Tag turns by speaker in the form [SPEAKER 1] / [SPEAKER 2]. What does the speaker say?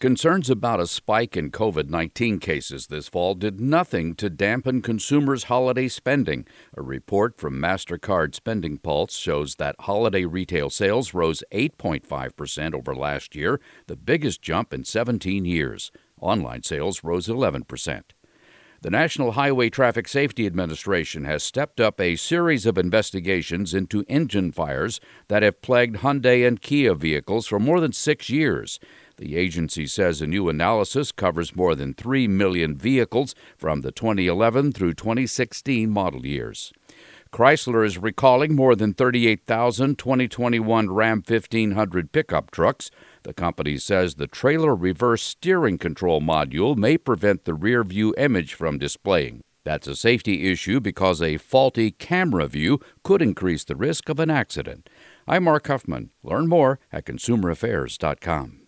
[SPEAKER 1] Concerns about a spike in COVID 19 cases this fall did nothing to dampen consumers' holiday spending. A report from MasterCard Spending Pulse shows that holiday retail sales rose 8.5% over last year, the biggest jump in 17 years. Online sales rose 11%. The National Highway Traffic Safety Administration has stepped up a series of investigations into engine fires that have plagued Hyundai and Kia vehicles for more than six years. The agency says a new analysis covers more than 3 million vehicles from the 2011 through 2016 model years. Chrysler is recalling more than 38,000 2021 Ram 1500 pickup trucks. The company says the trailer reverse steering control module may prevent the rear view image from displaying. That's a safety issue because a faulty camera view could increase the risk of an accident. I'm Mark Huffman. Learn more at consumeraffairs.com.